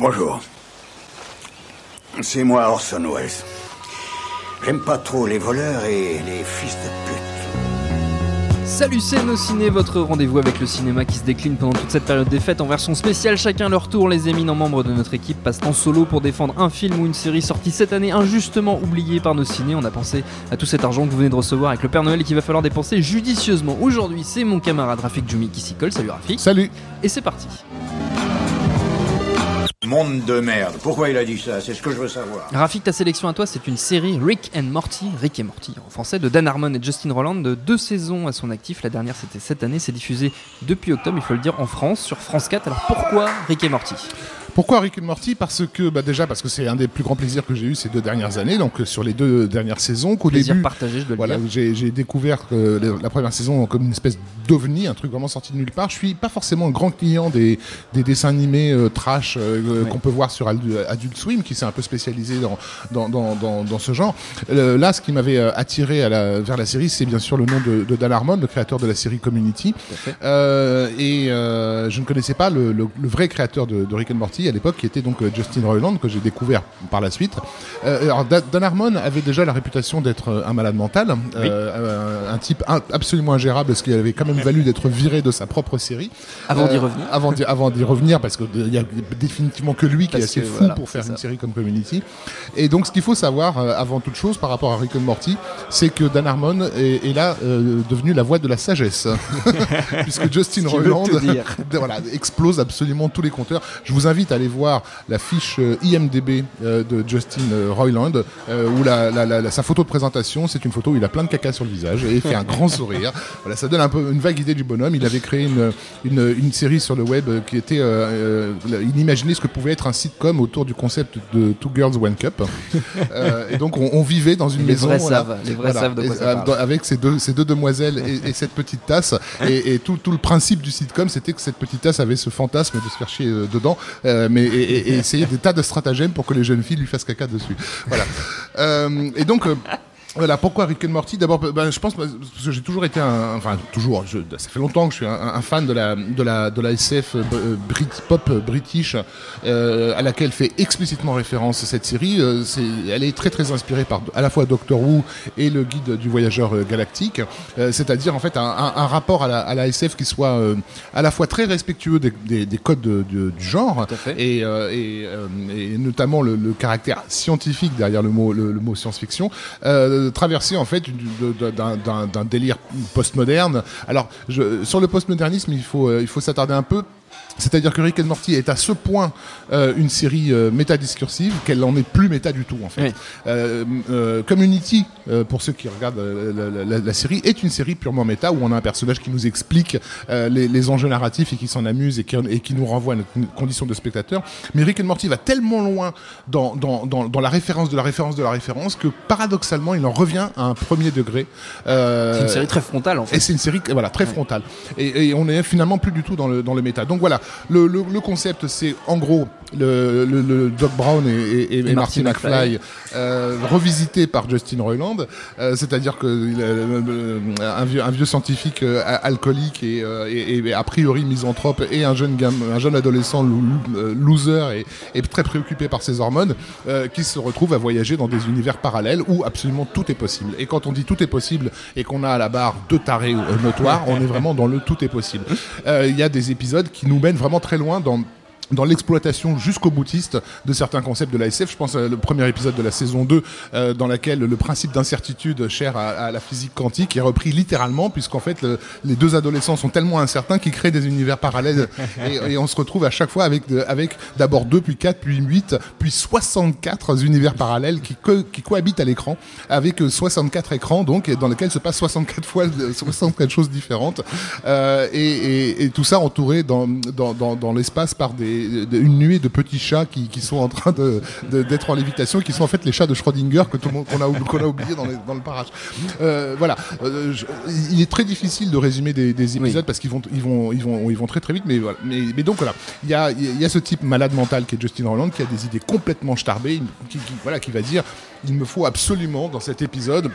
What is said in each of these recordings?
Bonjour. C'est moi Orson Welles. J'aime pas trop les voleurs et les fils de pute. Salut c'est nos ciné, votre rendez-vous avec le cinéma qui se décline pendant toute cette période des fêtes en version spéciale. Chacun leur tour, les éminents membres de notre équipe passent en solo pour défendre un film ou une série sortie cette année injustement oubliée par nos ciné. On a pensé à tout cet argent que vous venez de recevoir avec le Père Noël et qu'il va falloir dépenser judicieusement. Aujourd'hui, c'est mon camarade Rafik Djoumi qui s'y colle. Salut Rafik. Salut. Et c'est parti. Monde de merde. Pourquoi il a dit ça? C'est ce que je veux savoir. Rafik, ta sélection à toi, c'est une série Rick and Morty, Rick et Morty en français, de Dan Harmon et Justin Roland, de deux saisons à son actif. La dernière, c'était cette année. C'est diffusé depuis octobre, il faut le dire, en France, sur France 4. Alors pourquoi Rick et Morty? Pourquoi Rick and Morty? Parce que bah déjà parce que c'est un des plus grands plaisirs que j'ai eu ces deux dernières années, donc euh, sur les deux dernières saisons. Qu'au Plaisir début, partagé, je dois voilà. J'ai découvert la première saison comme une espèce d'ovni, un truc vraiment sorti de nulle part. Je suis pas forcément un grand client des, des dessins animés euh, trash euh, qu'on peut voir sur Adult Swim, qui s'est un peu spécialisé dans dans, dans, dans, ce genre. là, ce qui m'avait attiré à la, vers la série, c'est bien sûr le nom de, de Dan Harmon, le créateur de la série Community. et je ne connaissais pas le, le, vrai créateur de, de Rick and Morty à l'époque, qui était donc Justin Roiland, que j'ai découvert par la suite. Euh, alors, Dan Harmon avait déjà la réputation d'être euh, un malade mental, euh, un type absolument ingérable, ce qui avait quand même valu d'être viré de sa propre série. Avant d'y revenir. Avant d'y, avant d'y revenir, parce qu'il y a définitivement que lui qui est assez fou pour faire une série comme Community. Et donc, ce qu'il faut savoir, avant toute chose, par rapport à Rick and Morty, c'est que Dan Harmon est, là devenu la voix de la sagesse. Puisque Justin Roiland voilà, explose absolument tous les compteurs. Je vous invite à aller voir la fiche euh, IMDB euh, de Justin euh, Roiland, où la, sa photo de présentation, c'est une photo où il a plein de caca sur le visage et il fait un grand sourire. Voilà, ça donne un peu une vague idée du bonhomme. Il avait créé une, une, série sur le web qui était, il imaginait ce que pouvait être un sitcom autour du concept de Two Girls One Cup. et donc on, vivait dans une maison, vrais savent, les vrais savent de quoi ça parle. avec ces deux, ces deux demoiselles et, cette petite tasse. Et, tout, tout, le principe du sitcom, c'était que cette petite tasse avait ce fantasme de se faire chier dedans, mais et, essayer des tas de stratagèmes pour que les jeunes filles lui fassent caca dessus. Voilà. Euh, et donc, euh, voilà, pourquoi Rick and Morty? D'abord, ben, je pense parce que j'ai toujours été un, enfin toujours, ça fait longtemps que je suis un, fan de la de la de la SF euh, euh, Brit, pop euh, british à laquelle fait explicitement référence cette série. c'est, elle est très très inspirée par à la fois Doctor Who et le Guide du voyageur galactique, c'est-à-dire en fait un, un, rapport à la, à la, SF qui soit à la fois très respectueux des, des, des codes de, du genre et, et, et, notamment le, le, caractère scientifique derrière le mot le, le mot science-fiction. Euh, traverser en fait d'un délire postmoderne. Alors, sur le postmodernisme, il faut, euh, il faut s'attarder un peu c'est-à-dire que Rick and Morty est à ce point euh, une série euh, métadiscursive qu'elle n'en est plus méta du tout en fait. Euh, euh, Community, pour ceux qui regardent la, série, est une série purement méta où on a un personnage qui nous explique les, les, enjeux narratifs et qui s'en amuse et qui, et qui, nous renvoie à notre condition de spectateur. Mais Rick and Morty va tellement loin dans, dans, dans, dans, la référence de la référence de la référence que paradoxalement il en revient à un premier degré. c'est une série très frontale en fait. Et c'est une série voilà très frontale. Et, et, on est finalement plus du tout dans le, dans le méta. Donc voilà, le, le, le concept, c'est en gros le, le, Doc Brown et, et, et Marty McFly, euh, revisité par Justin Roiland, euh, c'est-à-dire que euh, un, vieux, un vieux scientifique alcoolique et, et, a priori misanthrope et un jeune gamme, un jeune adolescent loser et, très préoccupé par ses hormones, qui se retrouve à voyager dans des univers parallèles où absolument tout est possible. Et quand on dit tout est possible et qu'on a à la barre deux tarés notoires, on est vraiment dans le tout est possible. Il y a des épisodes qui nous mènent vraiment très loin dans dans l'exploitation jusqu'au boutiste de certains concepts de la SF. Je pense à le premier épisode de la saison 2 euh, dans laquelle le principe d'incertitude cher à, la physique quantique est repris littéralement puisqu'en fait les deux adolescents sont tellement incertains qu'ils créent des univers parallèles et, et, on se retrouve à chaque fois avec avec d'abord 2 puis 4 puis 8 puis 64 univers parallèles qui, qui cohabitent à l'écran avec 64 écrans donc dans lesquels se passe 64 fois 64 choses différentes euh, et, et, et, tout ça entouré dans, dans, dans, dans l'espace par des une nuée de petits chats qui, qui sont en train de, d'être en lévitation, qui sont en fait les chats de Schrödinger que tout le monde qu'on a, qu'on a oublié dans, dans le parage. Euh, voilà, euh, il est très difficile de résumer des, des épisodes parce qu'ils vont, ils vont, ils vont, ils vont très très vite. Mais voilà, mais, mais donc voilà, il y a, il y a ce type malade mental qui est Justin Roland qui a des idées complètement starbées, qui, qui, voilà, qui va dire il me faut absolument dans cet épisode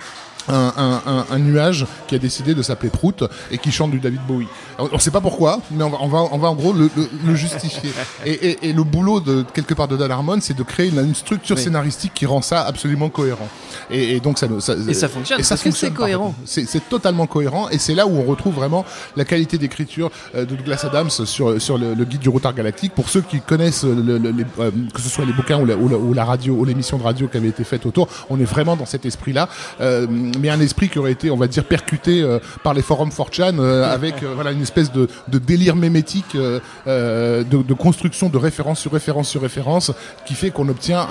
un, nuage qui a décidé de s'appeler Prout et qui chante du David Bowie. On ne sait pas pourquoi, mais on va, on va, on va en gros le, justifier. Et, le boulot de quelque part de Dan Harmon, c'est de créer une, structure scénaristique qui rend ça absolument cohérent. Et, donc ça, ça, et ça fonctionne. Et ça c'est cohérent. C'est totalement cohérent et c'est là où on retrouve vraiment la qualité d'écriture euh, de Douglas Adams sur sur le, guide du routard galactique. Pour ceux qui connaissent euh, que ce soit les bouquins ou la, ou la, radio ou l'émission de radio qui avait été faite autour, on est vraiment dans cet esprit-là. Euh, mais un esprit qui aurait été, on va dire, percuté euh, par les forums 4chan euh, avec voilà une espèce de, délire mémétique de, construction de référence sur référence sur référence qui fait qu'on obtient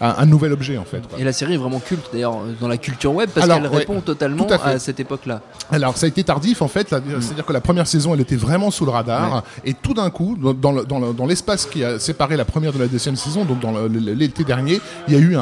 un, nouvel objet en fait. Et la série est vraiment culte d'ailleurs dans la culture web parce qu'elle répond totalement à, cette époque-là. Alors ça a été tardif en fait, mm. c'est-à-dire que la première saison elle était vraiment sous le radar et tout d'un coup dans, l'espace qui a séparé la première de la deuxième saison, donc dans l'été dernier, il y a eu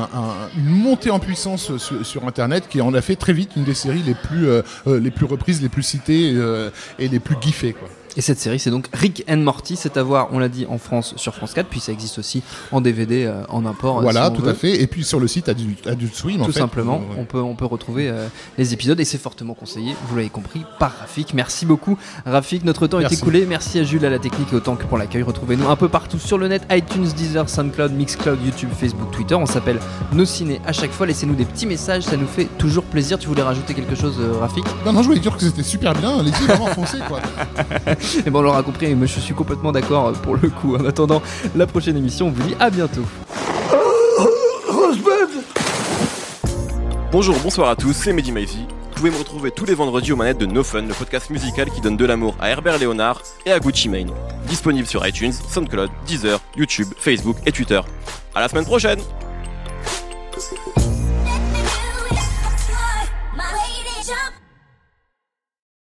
une montée en puissance sur, Internet qui en a fait très vite une des séries les plus, euh, euh, les plus reprises, les plus citées euh, et les plus giffées. Quoi. Et cette série, c'est donc Rick and Morty. C'est à voir, on l'a dit, en France sur France 4, puis ça existe aussi en DVD, euh, en import. Euh, voilà, tout à fait. Et puis sur le site Adult, Swim, tout simplement, on peut on peut retrouver euh, les épisodes et c'est fortement conseillé. Vous l'avez compris par Rafik. Merci beaucoup, Rafik. Notre temps est écoulé. Merci à Jules à la technique et autant que pour l'accueil. Retrouvez-nous un peu partout sur le net iTunes, Deezer, SoundCloud, Mixcloud, YouTube, Facebook, Twitter. On s'appelle Nos Ciné à chaque fois. Laissez-nous des petits messages, ça nous fait toujours plaisir. Tu voulais rajouter quelque chose, Rafik? Non, non, je voulais dire que c'était super bien. Les vraiment foncés, quoi. et bon, on l'aura compris mais je suis complètement d'accord pour le coup. En attendant la prochaine émission, on vous dit à bientôt. Bonjour, bonsoir à tous, c'est Mehdi Maizy. Vous pouvez me retrouver tous les vendredis aux manettes de No Fun, le podcast musical qui donne de l'amour à Herbert Léonard et à Gucci Mane. Disponible sur iTunes, SoundCloud, Deezer, YouTube, Facebook et Twitter. À la semaine prochaine